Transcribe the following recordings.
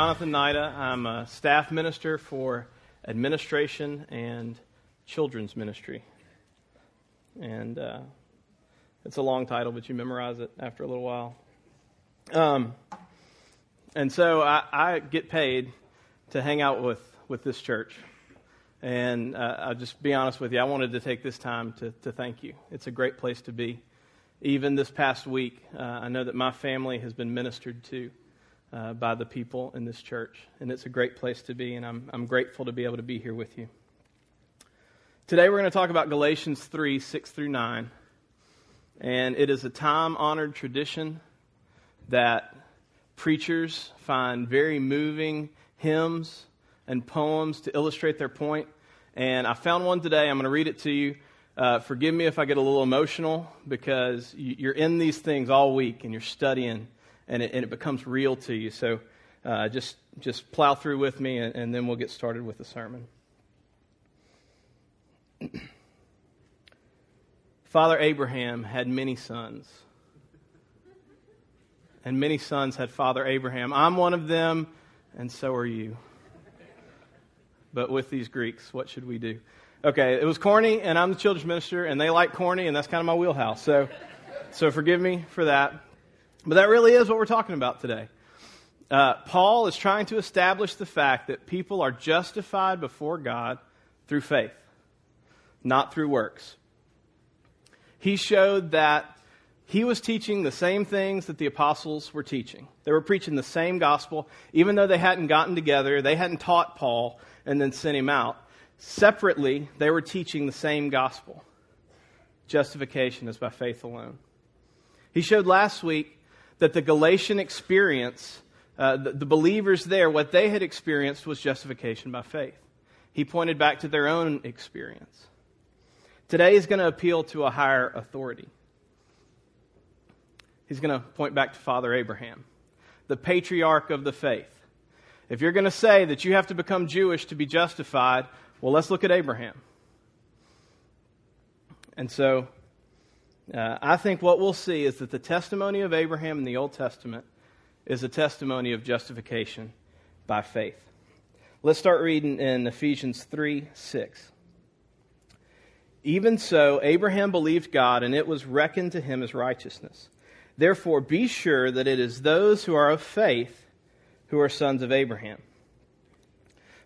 Jonathan Nida. I'm a staff minister for administration and children's ministry. And uh, it's a long title, but you memorize it after a little while. Um, and so I, I, get paid to hang out with, with this church. And uh, I'll just be honest with you, I wanted to take this time to, to thank you. It's a great place to be. Even this past week, uh, I know that my family has been ministered to uh, by the people in this church. And it's a great place to be, and I'm, I'm grateful to be able to be here with you. Today we're going to talk about Galatians 3 6 through 9. And it is a time honored tradition that preachers find very moving hymns and poems to illustrate their point. And I found one today. I'm going to read it to you. Uh, forgive me if I get a little emotional because you're in these things all week and you're studying and it, and it becomes real to you. So uh, just, just plow through with me, and, and then we'll get started with the sermon. Father Abraham had many sons, and many sons had Father Abraham. I'm one of them, and so are you. But with these Greeks, what should we do? Okay, it was corny, and I'm the children's minister, and they like corny, and that's kind of my wheelhouse. So, so forgive me for that. But that really is what we're talking about today. Uh, Paul is trying to establish the fact that people are justified before God through faith, not through works. He showed that he was teaching the same things that the apostles were teaching. They were preaching the same gospel, even though they hadn't gotten together, they hadn't taught Paul and then sent him out. Separately, they were teaching the same gospel. Justification is by faith alone. He showed last week that the Galatian experience, uh, the, the believers there, what they had experienced was justification by faith. He pointed back to their own experience. Today he's going to appeal to a higher authority. He's going to point back to Father Abraham, the patriarch of the faith. If you're going to say that you have to become Jewish to be justified, well, let's look at Abraham. And so uh, I think what we'll see is that the testimony of Abraham in the Old Testament is a testimony of justification by faith. Let's start reading in Ephesians 3 6. Even so, Abraham believed God, and it was reckoned to him as righteousness. Therefore, be sure that it is those who are of faith who are sons of Abraham.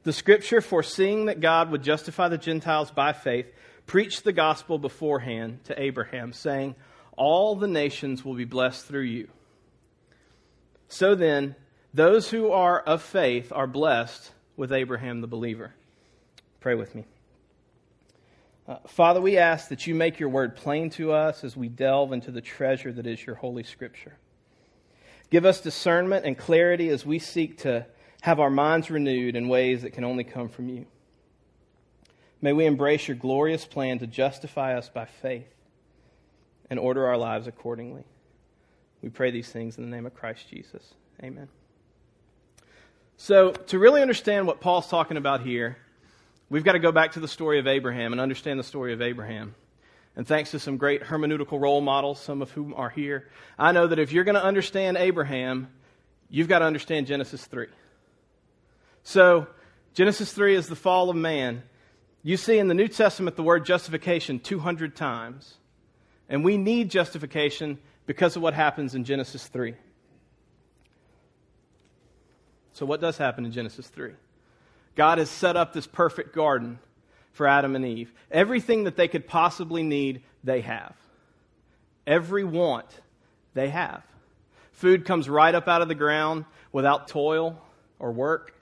The scripture, foreseeing that God would justify the Gentiles by faith, preached the gospel beforehand to Abraham, saying, All the nations will be blessed through you. So then, those who are of faith are blessed with Abraham the believer. Pray with me. Uh, Father, we ask that you make your word plain to us as we delve into the treasure that is your Holy Scripture. Give us discernment and clarity as we seek to have our minds renewed in ways that can only come from you. May we embrace your glorious plan to justify us by faith and order our lives accordingly. We pray these things in the name of Christ Jesus. Amen. So, to really understand what Paul's talking about here, we've got to go back to the story of Abraham and understand the story of Abraham. And thanks to some great hermeneutical role models, some of whom are here, I know that if you're going to understand Abraham, you've got to understand Genesis 3. So, Genesis 3 is the fall of man. You see in the New Testament the word justification 200 times. And we need justification because of what happens in Genesis 3. So, what does happen in Genesis 3? God has set up this perfect garden for Adam and Eve. Everything that they could possibly need, they have. Every want, they have. Food comes right up out of the ground without toil or work.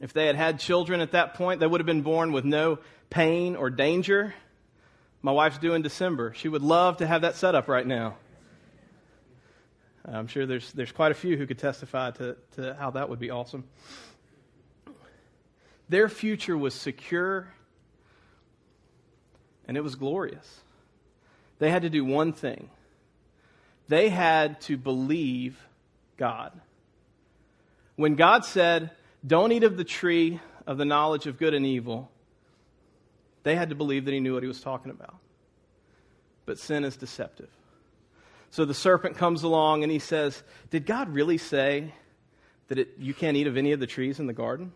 If they had had children at that point, they would have been born with no pain or danger. My wife's due in December. She would love to have that set up right now. I'm sure there's, there's quite a few who could testify to, to how that would be awesome. Their future was secure and it was glorious. They had to do one thing they had to believe God. When God said, don't eat of the tree of the knowledge of good and evil. They had to believe that he knew what he was talking about. But sin is deceptive. So the serpent comes along and he says, Did God really say that it, you can't eat of any of the trees in the garden?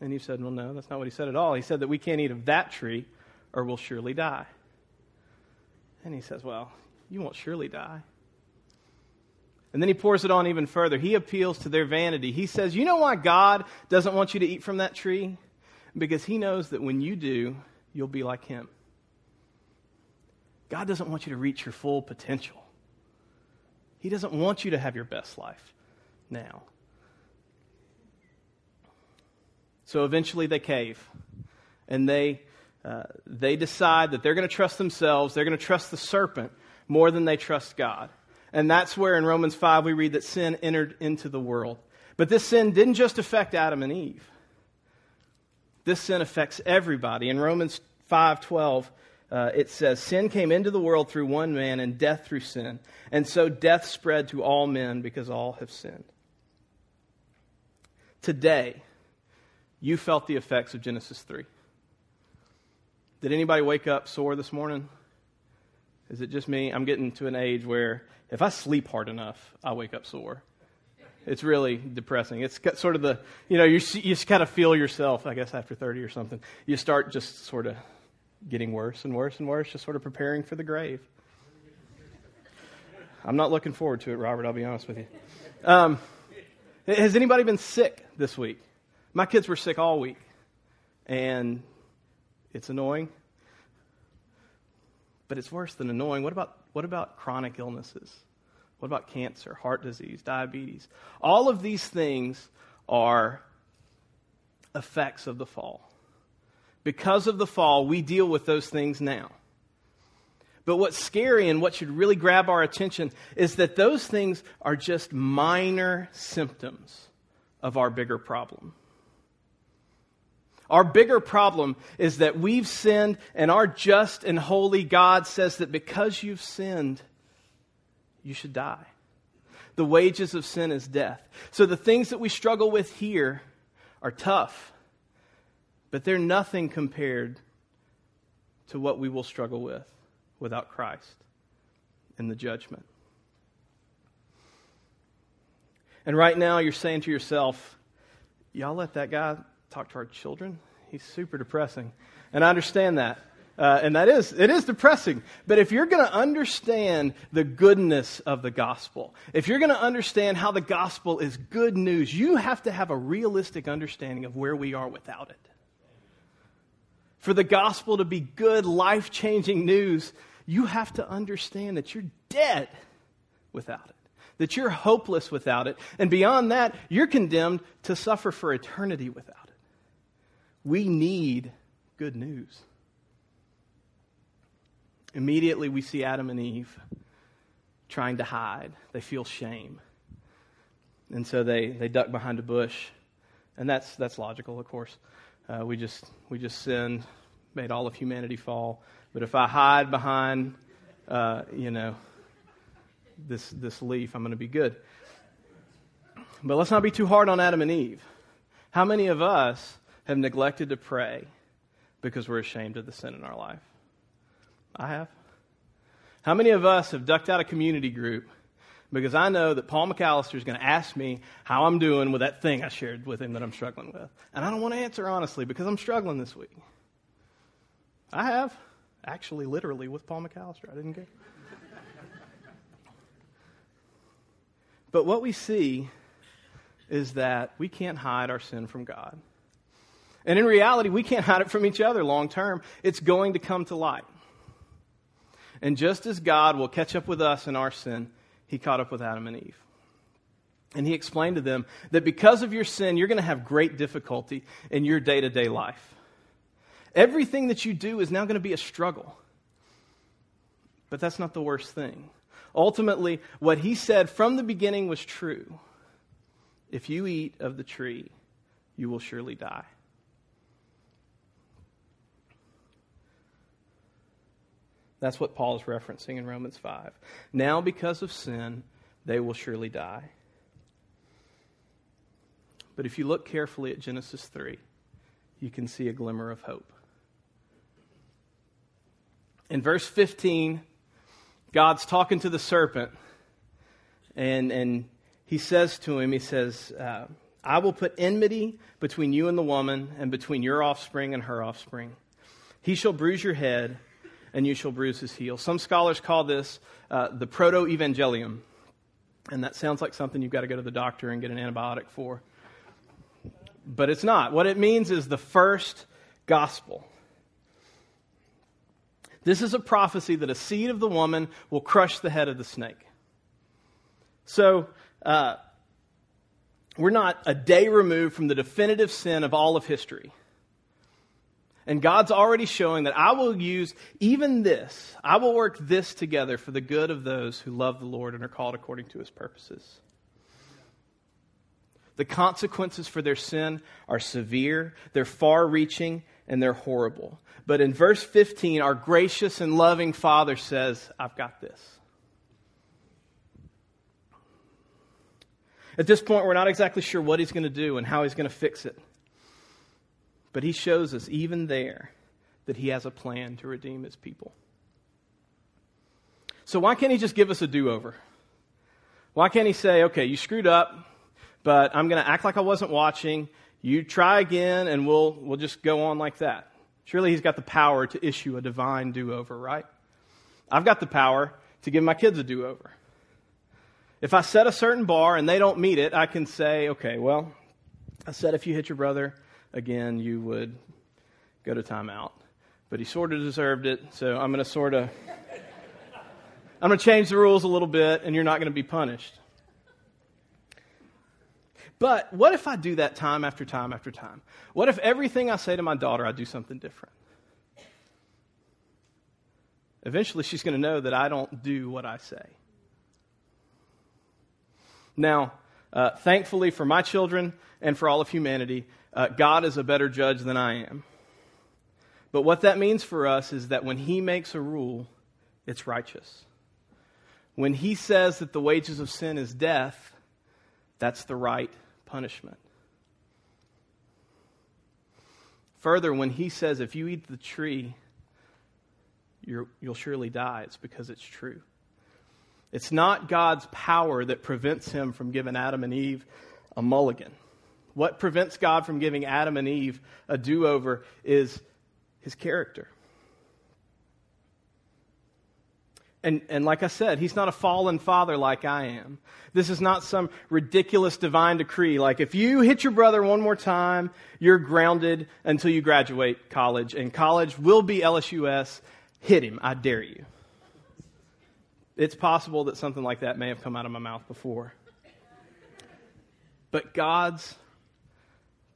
And Eve said, Well, no, that's not what he said at all. He said that we can't eat of that tree or we'll surely die. And he says, Well, you won't surely die. And then he pours it on even further. He appeals to their vanity. He says, You know why God doesn't want you to eat from that tree? Because he knows that when you do, you'll be like him. God doesn't want you to reach your full potential. He doesn't want you to have your best life now. So eventually they cave and they, uh, they decide that they're going to trust themselves, they're going to trust the serpent more than they trust God. And that's where in Romans 5 we read that sin entered into the world. But this sin didn't just affect Adam and Eve. This sin affects everybody. In Romans 5:12, uh, it says, Sin came into the world through one man, and death through sin. And so death spread to all men because all have sinned. Today, you felt the effects of Genesis 3. Did anybody wake up sore this morning? Is it just me? I'm getting to an age where if I sleep hard enough, I wake up sore. It's really depressing. It's sort of the, you know, you, you just kind of feel yourself, I guess, after 30 or something. You start just sort of getting worse and worse and worse, just sort of preparing for the grave. I'm not looking forward to it, Robert, I'll be honest with you. Um, has anybody been sick this week? My kids were sick all week, and it's annoying, but it's worse than annoying. What about, what about chronic illnesses? What about cancer, heart disease, diabetes? All of these things are effects of the fall. Because of the fall, we deal with those things now. But what's scary and what should really grab our attention is that those things are just minor symptoms of our bigger problem. Our bigger problem is that we've sinned, and our just and holy God says that because you've sinned, you should die. The wages of sin is death. So the things that we struggle with here are tough but they're nothing compared to what we will struggle with without Christ in the judgment. And right now, you're saying to yourself, Y'all let that guy talk to our children? He's super depressing. And I understand that. Uh, and that is, it is depressing. But if you're going to understand the goodness of the gospel, if you're going to understand how the gospel is good news, you have to have a realistic understanding of where we are without it for the gospel to be good, life changing news, you have to understand that you're dead without it, that you're hopeless without it. And beyond that, you're condemned to suffer for eternity without it. We need good news. Immediately, we see Adam and Eve trying to hide. They feel shame. And so they, they duck behind a bush. And that's, that's logical, of course. Uh, we just we just sinned, made all of humanity fall. But if I hide behind, uh, you know, this this leaf, I'm going to be good. But let's not be too hard on Adam and Eve. How many of us have neglected to pray because we're ashamed of the sin in our life? I have. How many of us have ducked out a community group because I know that Paul McAllister is going to ask me how I'm doing with that thing I shared with him that I'm struggling with. And I don't want to answer honestly because I'm struggling this week. I have, actually, literally, with Paul McAllister. I didn't get. but what we see is that we can't hide our sin from God. And in reality, we can't hide it from each other long term. It's going to come to light. And just as God will catch up with us in our sin, he caught up with Adam and Eve. And he explained to them that because of your sin, you're going to have great difficulty in your day to day life. Everything that you do is now going to be a struggle. But that's not the worst thing. Ultimately, what he said from the beginning was true. If you eat of the tree, you will surely die. That's what Paul is referencing in Romans 5. Now, because of sin, they will surely die. But if you look carefully at Genesis 3, you can see a glimmer of hope. In verse 15, God's talking to the serpent, and, and he says to him, He says, uh, I will put enmity between you and the woman, and between your offspring and her offspring. He shall bruise your head, and you shall bruise his heel. Some scholars call this uh, the proto evangelium. And that sounds like something you've got to go to the doctor and get an antibiotic for. But it's not. What it means is the first gospel. This is a prophecy that a seed of the woman will crush the head of the snake. So, uh, we're not a day removed from the definitive sin of all of history. And God's already showing that I will use even this, I will work this together for the good of those who love the Lord and are called according to his purposes. The consequences for their sin are severe, they're far reaching, and they're horrible. But in verse 15, our gracious and loving Father says, I've got this. At this point, we're not exactly sure what he's going to do and how he's going to fix it. But he shows us, even there, that he has a plan to redeem his people. So, why can't he just give us a do over? Why can't he say, okay, you screwed up, but I'm going to act like I wasn't watching. You try again, and we'll, we'll just go on like that. Surely he's got the power to issue a divine do over, right? I've got the power to give my kids a do over. If I set a certain bar and they don't meet it, I can say, okay, well, I said if you hit your brother again, you would go to timeout. But he sort of deserved it, so I'm going to sort of I'm going to change the rules a little bit and you're not going to be punished. But what if I do that time after time after time? What if everything I say to my daughter, I do something different? Eventually, she's going to know that I don't do what I say. Now, uh, thankfully for my children and for all of humanity, uh, God is a better judge than I am. But what that means for us is that when He makes a rule, it's righteous. When He says that the wages of sin is death, that's the right punishment. Further, when He says, if you eat the tree, you will surely die, it's because it's true. It's not God's power that prevents him from giving Adam and Eve a mulligan. What prevents God from giving Adam and Eve a do over is his character. And, and like I said, he's not a fallen father like I am. This is not some ridiculous divine decree. Like, if you hit your brother one more time, you're grounded until you graduate college. And college will be LSUS. Hit him. I dare you. It's possible that something like that may have come out of my mouth before. But God's,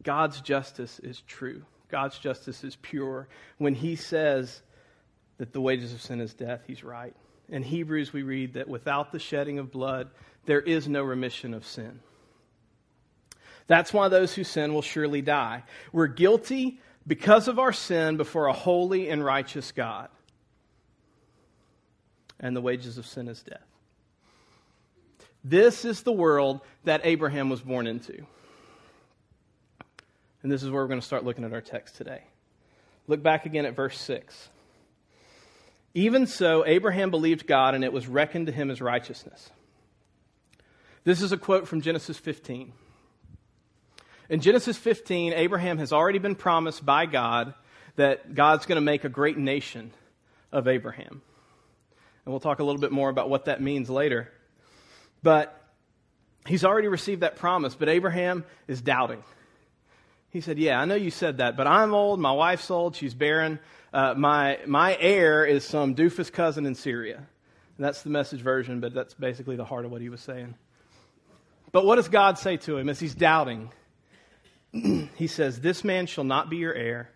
God's justice is true. God's justice is pure. When He says that the wages of sin is death, He's right. In Hebrews, we read that without the shedding of blood, there is no remission of sin. That's why those who sin will surely die. We're guilty because of our sin before a holy and righteous God and the wages of sin is death. This is the world that Abraham was born into. And this is where we're going to start looking at our text today. Look back again at verse 6. Even so, Abraham believed God, and it was reckoned to him as righteousness. This is a quote from Genesis 15. In Genesis 15, Abraham has already been promised by God that God's going to make a great nation of Abraham. And we'll talk a little bit more about what that means later. But he's already received that promise, but Abraham is doubting. He said, Yeah, I know you said that, but I'm old, my wife's old, she's barren. Uh, my, my heir is some doofus cousin in Syria. And that's the message version, but that's basically the heart of what he was saying. But what does God say to him as he's doubting? he says, This man shall not be your heir.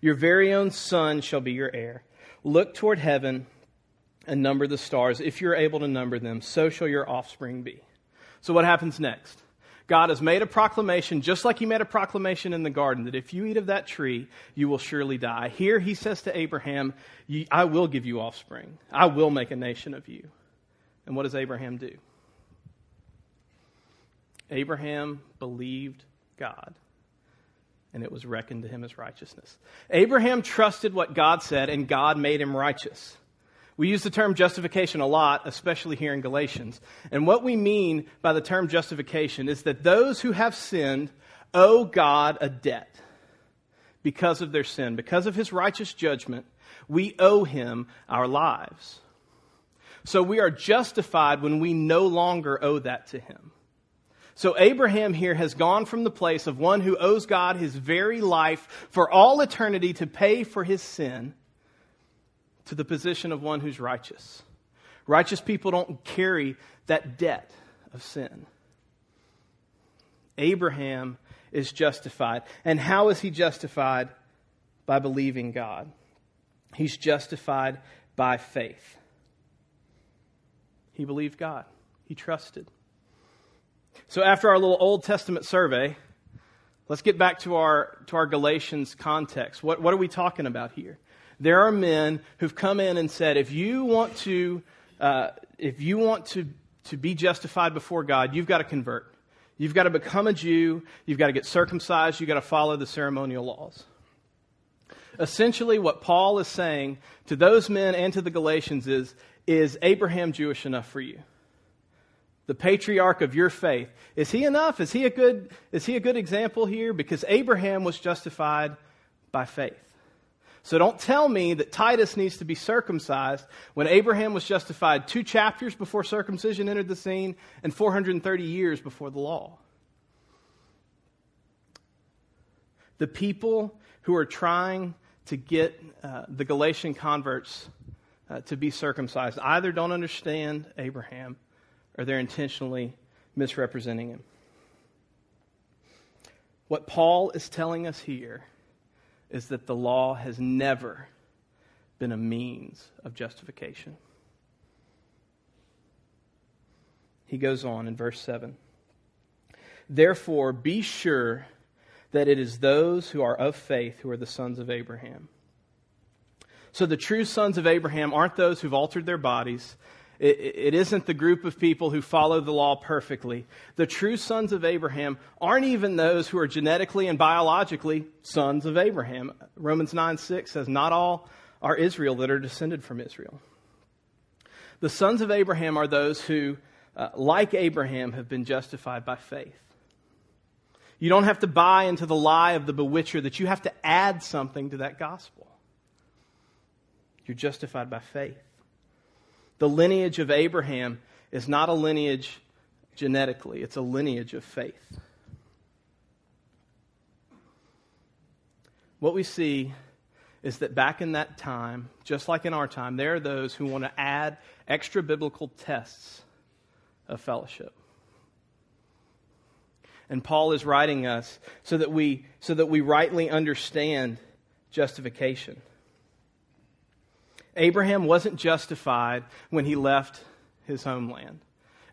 Your very own son shall be your heir. Look toward heaven and number the stars. If you're able to number them, so shall your offspring be. So, what happens next? God has made a proclamation, just like He made a proclamation in the garden, that if you eat of that tree, you will surely die. Here He says to Abraham, I will give you offspring, I will make a nation of you. And what does Abraham do? Abraham believed God, and it was reckoned to him as righteousness. Abraham trusted what God said, and God made him righteous. We use the term justification a lot, especially here in Galatians. And what we mean by the term justification is that those who have sinned owe God a debt because of their sin. Because of his righteous judgment, we owe him our lives. So we are justified when we no longer owe that to him. So Abraham here has gone from the place of one who owes God his very life for all eternity to pay for his sin to the position of one who's righteous. Righteous people don't carry that debt of sin. Abraham is justified. And how is he justified? By believing God. He's justified by faith. He believed God, he trusted. So, after our little Old Testament survey, let's get back to our, to our Galatians context. What, what are we talking about here? There are men who've come in and said, if you want to, uh, if you want to, to be justified before God, you've got to convert. You've got to become a Jew. You've got to get circumcised. You've got to follow the ceremonial laws. Essentially, what Paul is saying to those men and to the Galatians is Is Abraham Jewish enough for you? The patriarch of your faith. Is he enough? Is he a good, is he a good example here? Because Abraham was justified by faith. So don't tell me that Titus needs to be circumcised when Abraham was justified two chapters before circumcision entered the scene and 430 years before the law. The people who are trying to get uh, the Galatian converts uh, to be circumcised either don't understand Abraham or they're intentionally misrepresenting him. What Paul is telling us here is that the law has never been a means of justification. He goes on in verse 7 Therefore, be sure that it is those who are of faith who are the sons of Abraham. So, the true sons of Abraham aren't those who've altered their bodies, it, it isn't the group of people who follow the law perfectly. The true sons of Abraham aren't even those who are genetically and biologically sons of Abraham. Romans 9 6 says, Not all are Israel that are descended from Israel. The sons of Abraham are those who, uh, like Abraham, have been justified by faith. You don't have to buy into the lie of the bewitcher that you have to add something to that gospel. You're justified by faith. The lineage of Abraham is not a lineage genetically, it's a lineage of faith. What we see is that back in that time, just like in our time, there are those who want to add extra biblical tests of fellowship. And Paul is writing us so that we, so that we rightly understand justification. Abraham wasn't justified when he left his homeland.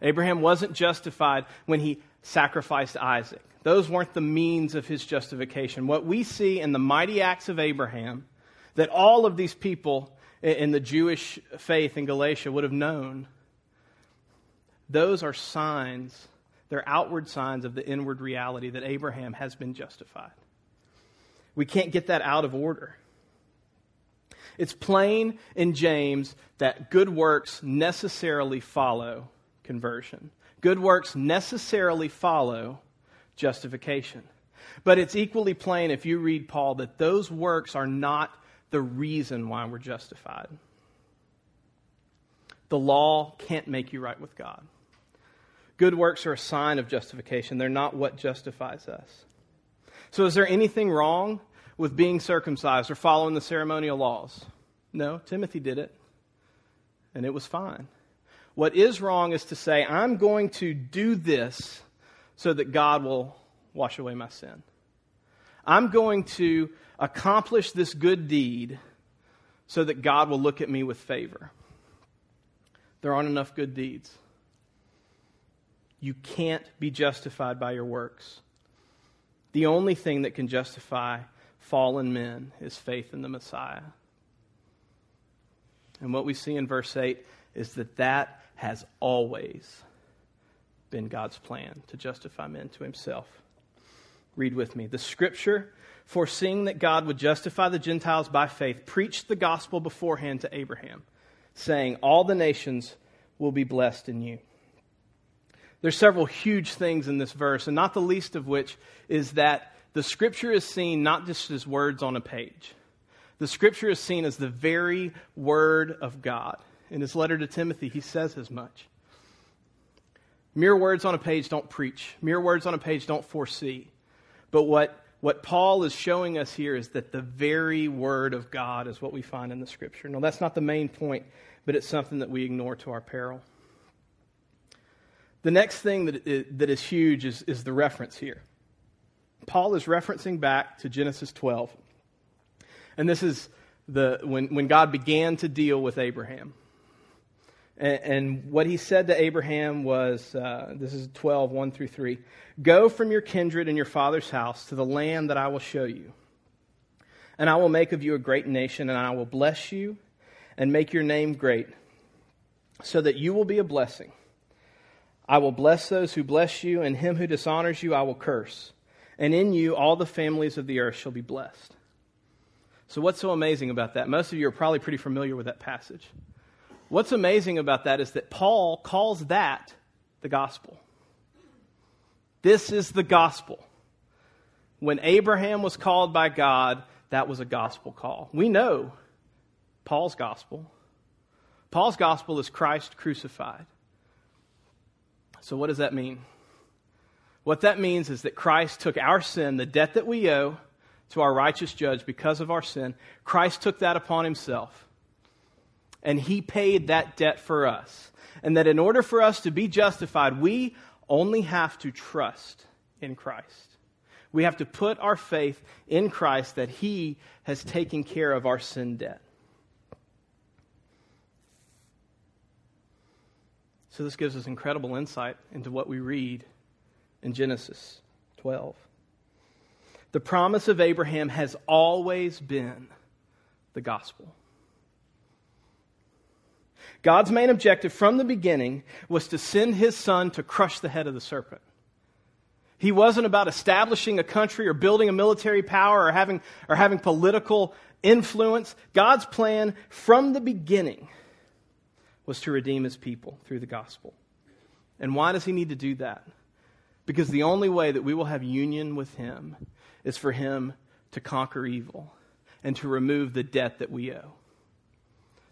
Abraham wasn't justified when he sacrificed Isaac. Those weren't the means of his justification. What we see in the mighty acts of Abraham, that all of these people in the Jewish faith in Galatia would have known, those are signs, they're outward signs of the inward reality that Abraham has been justified. We can't get that out of order. It's plain in James that good works necessarily follow conversion. Good works necessarily follow justification. But it's equally plain if you read Paul that those works are not the reason why we're justified. The law can't make you right with God. Good works are a sign of justification, they're not what justifies us. So, is there anything wrong with being circumcised or following the ceremonial laws. No, Timothy did it, and it was fine. What is wrong is to say, I'm going to do this so that God will wash away my sin. I'm going to accomplish this good deed so that God will look at me with favor. There aren't enough good deeds. You can't be justified by your works. The only thing that can justify fallen men is faith in the Messiah. And what we see in verse 8 is that that has always been God's plan to justify men to himself. Read with me. The scripture, foreseeing that God would justify the Gentiles by faith, preached the gospel beforehand to Abraham. saying, All the nations will be blessed in you. There's several huge things in this verse, and not the least of which is that the scripture is seen not just as words on a page. The scripture is seen as the very word of God. In his letter to Timothy, he says as much. Mere words on a page don't preach. Mere words on a page don't foresee. But what, what Paul is showing us here is that the very word of God is what we find in the scripture. Now, that's not the main point, but it's something that we ignore to our peril. The next thing that is, that is huge is, is the reference here. Paul is referencing back to Genesis 12. And this is the, when, when God began to deal with Abraham. And, and what he said to Abraham was uh, this is 12, 1 through 3. Go from your kindred and your father's house to the land that I will show you. And I will make of you a great nation, and I will bless you and make your name great, so that you will be a blessing. I will bless those who bless you, and him who dishonors you I will curse. And in you all the families of the earth shall be blessed. So, what's so amazing about that? Most of you are probably pretty familiar with that passage. What's amazing about that is that Paul calls that the gospel. This is the gospel. When Abraham was called by God, that was a gospel call. We know Paul's gospel. Paul's gospel is Christ crucified. So, what does that mean? What that means is that Christ took our sin, the debt that we owe to our righteous judge because of our sin, Christ took that upon himself. And he paid that debt for us. And that in order for us to be justified, we only have to trust in Christ. We have to put our faith in Christ that he has taken care of our sin debt. So, this gives us incredible insight into what we read in Genesis 12. The promise of Abraham has always been the gospel. God's main objective from the beginning was to send his son to crush the head of the serpent. He wasn't about establishing a country or building a military power or having, or having political influence. God's plan from the beginning was to redeem his people through the gospel. And why does he need to do that? Because the only way that we will have union with him is for him to conquer evil and to remove the debt that we owe.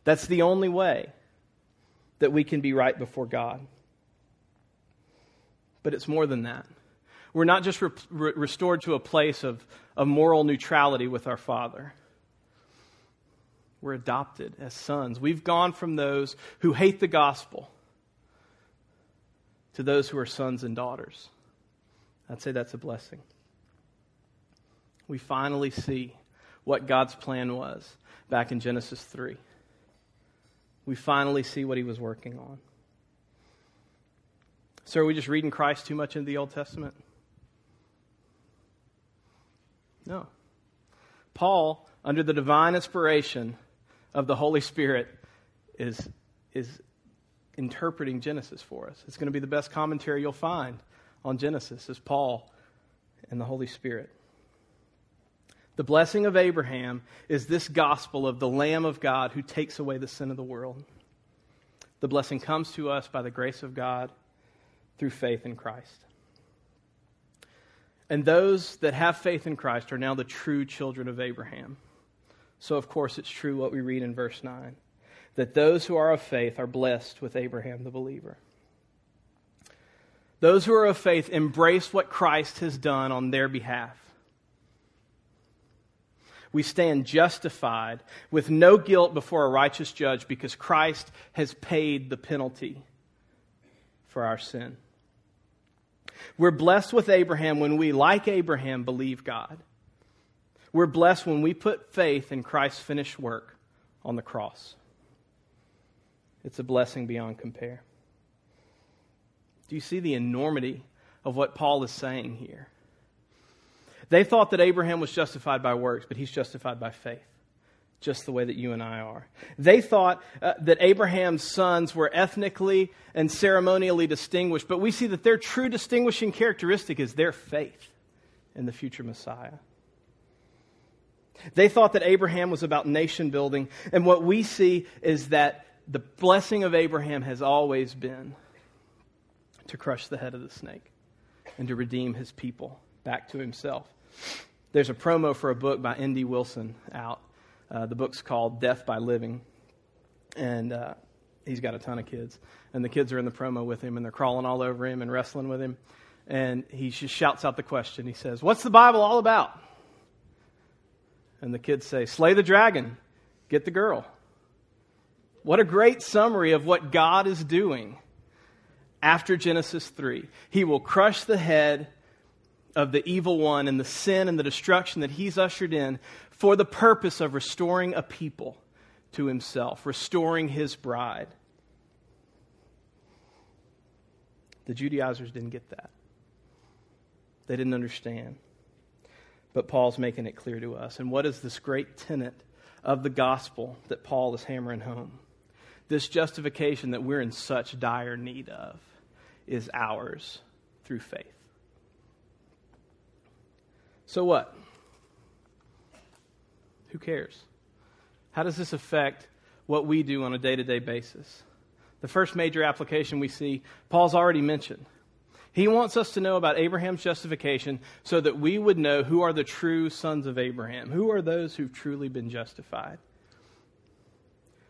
That's the only way that we can be right before God. But it's more than that. We're not just re- re- restored to a place of, of moral neutrality with our Father. We're adopted as sons. We've gone from those who hate the gospel to those who are sons and daughters. I'd say that's a blessing. We finally see what God's plan was back in Genesis 3. We finally see what he was working on. So, are we just reading Christ too much in the Old Testament? No. Paul, under the divine inspiration, of the Holy Spirit is, is interpreting Genesis for us. It's going to be the best commentary you'll find on Genesis is Paul and the Holy Spirit. The blessing of Abraham is this gospel of the Lamb of God who takes away the sin of the world. The blessing comes to us by the grace of God through faith in Christ. And those that have faith in Christ are now the true children of Abraham. So, of course, it's true what we read in verse 9 that those who are of faith are blessed with Abraham the believer. Those who are of faith embrace what Christ has done on their behalf. We stand justified with no guilt before a righteous judge because Christ has paid the penalty for our sin. We're blessed with Abraham when we, like Abraham, believe God. We're blessed when we put faith in Christ's finished work on the cross. It's a blessing beyond compare. Do you see the enormity of what Paul is saying here? They thought that Abraham was justified by works, but he's justified by faith, just the way that you and I are. They thought uh, that Abraham's sons were ethnically and ceremonially distinguished, but we see that their true distinguishing characteristic is their faith in the future Messiah. They thought that Abraham was about nation building, and what we see is that the blessing of Abraham has always been to crush the head of the snake and to redeem his people back to himself. There's a promo for a book by N.D. Wilson out. Uh, the book's called Death by Living. And uh, he's got a ton of kids. And the kids are in the promo with him, and they're crawling all over him and wrestling with him. And he just shouts out the question. He says, What's the Bible all about? And the kids say, Slay the dragon, get the girl. What a great summary of what God is doing after Genesis 3. He will crush the head of the evil one and the sin and the destruction that he's ushered in for the purpose of restoring a people to himself, restoring his bride. The Judaizers didn't get that. They didn't understand. But Paul's making it clear to us. And what is this great tenet of the gospel that Paul is hammering home? This justification that we're in such dire need of is ours through faith. So what? Who cares? How does this affect what we do on a day to day basis? The first major application we see, Paul's already mentioned. He wants us to know about Abraham's justification so that we would know who are the true sons of Abraham. Who are those who've truly been justified?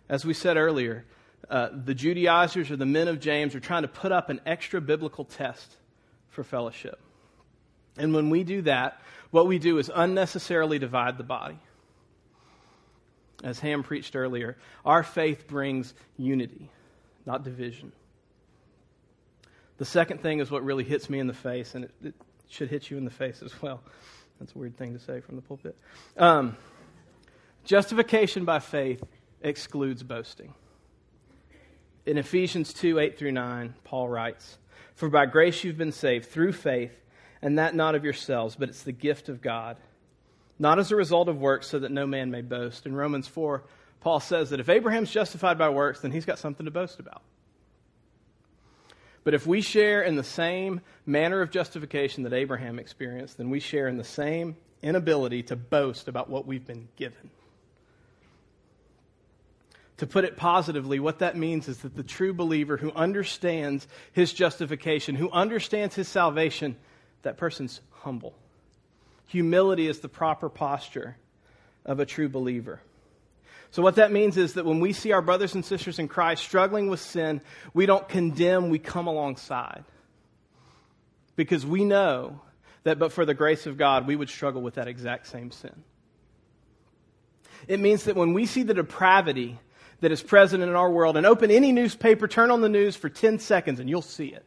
As we said earlier, uh, the Judaizers or the men of James are trying to put up an extra biblical test for fellowship. And when we do that, what we do is unnecessarily divide the body. As Ham preached earlier, our faith brings unity, not division. The second thing is what really hits me in the face, and it, it should hit you in the face as well. That's a weird thing to say from the pulpit. Um, justification by faith excludes boasting. In Ephesians 2 8 through 9, Paul writes, For by grace you've been saved through faith, and that not of yourselves, but it's the gift of God, not as a result of works, so that no man may boast. In Romans 4, Paul says that if Abraham's justified by works, then he's got something to boast about. But if we share in the same manner of justification that Abraham experienced, then we share in the same inability to boast about what we've been given. To put it positively, what that means is that the true believer who understands his justification, who understands his salvation, that person's humble. Humility is the proper posture of a true believer. So, what that means is that when we see our brothers and sisters in Christ struggling with sin, we don't condemn, we come alongside. Because we know that but for the grace of God, we would struggle with that exact same sin. It means that when we see the depravity that is present in our world, and open any newspaper, turn on the news for 10 seconds, and you'll see it.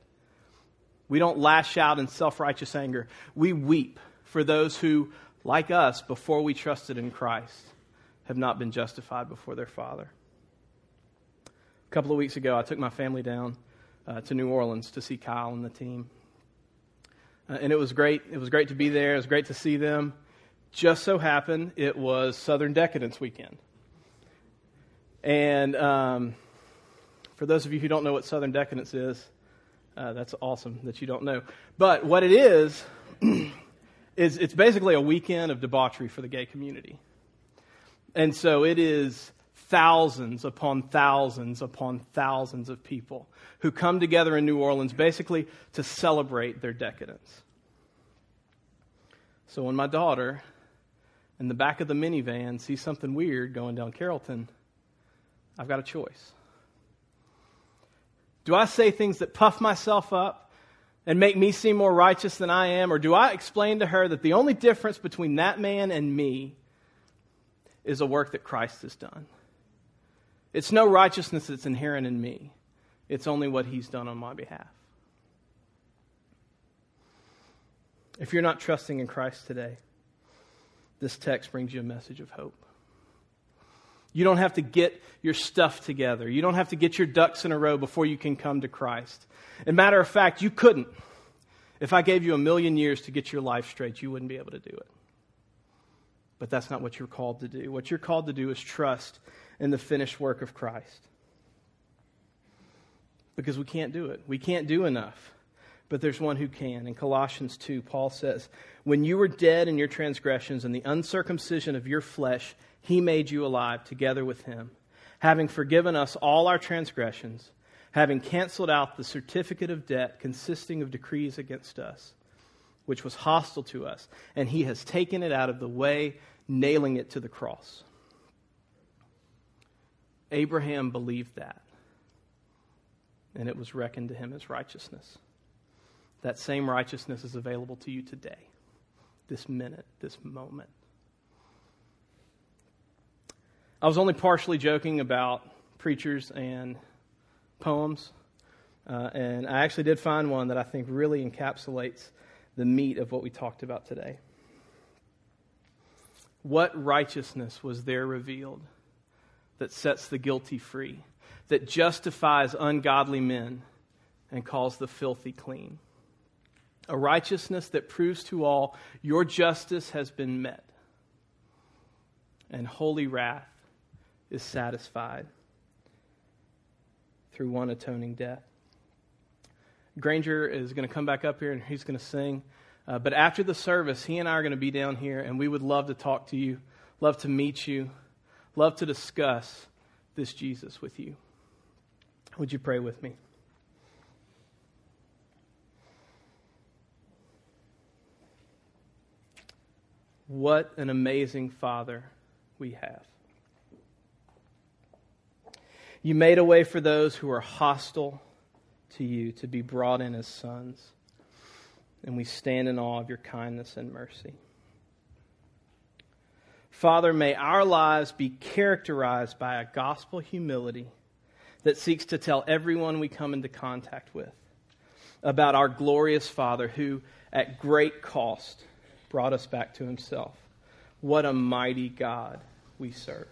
We don't lash out in self righteous anger. We weep for those who, like us, before we trusted in Christ, have not been justified before their Father. A couple of weeks ago, I took my family down uh, to New Orleans to see Kyle and the team. Uh, and it was great. It was great to be there. It was great to see them. Just so happened it was Southern Decadence weekend. And um, for those of you who don't know what Southern Decadence is, uh, that's awesome that you don't know. But what it is, is it's basically a weekend of debauchery for the gay community. And so it is thousands upon thousands upon thousands of people who come together in New Orleans basically to celebrate their decadence. So when my daughter in the back of the minivan sees something weird going down Carrollton, I've got a choice. Do I say things that puff myself up and make me seem more righteous than I am? Or do I explain to her that the only difference between that man and me is a work that Christ has done. It's no righteousness that's inherent in me, it's only what he's done on my behalf. If you're not trusting in Christ today, this text brings you a message of hope. You don't have to get your stuff together. You don't have to get your ducks in a row before you can come to Christ. And matter of fact, you couldn't. If I gave you a million years to get your life straight, you wouldn't be able to do it. But that's not what you're called to do. What you're called to do is trust in the finished work of Christ. Because we can't do it. We can't do enough. But there's one who can. In Colossians 2, Paul says, When you were dead in your transgressions and the uncircumcision of your flesh, he made you alive together with him having forgiven us all our transgressions, having canceled out the certificate of debt consisting of decrees against us, which was hostile to us, and he has taken it out of the way, nailing it to the cross. Abraham believed that, and it was reckoned to him as righteousness. That same righteousness is available to you today, this minute, this moment. I was only partially joking about preachers and poems, uh, and I actually did find one that I think really encapsulates the meat of what we talked about today. What righteousness was there revealed that sets the guilty free, that justifies ungodly men and calls the filthy clean? A righteousness that proves to all your justice has been met, and holy wrath is satisfied through one atoning death. Granger is going to come back up here and he's going to sing. Uh, but after the service, he and I are going to be down here, and we would love to talk to you, love to meet you, love to discuss this Jesus with you. Would you pray with me? What an amazing Father we have. You made a way for those who are hostile to you to be brought in as sons. And we stand in awe of your kindness and mercy. Father, may our lives be characterized by a gospel humility that seeks to tell everyone we come into contact with about our glorious Father who, at great cost, brought us back to himself. What a mighty God we serve.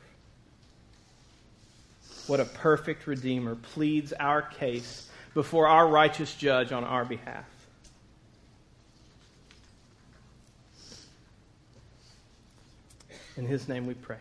What a perfect Redeemer pleads our case before our righteous judge on our behalf. In his name we pray.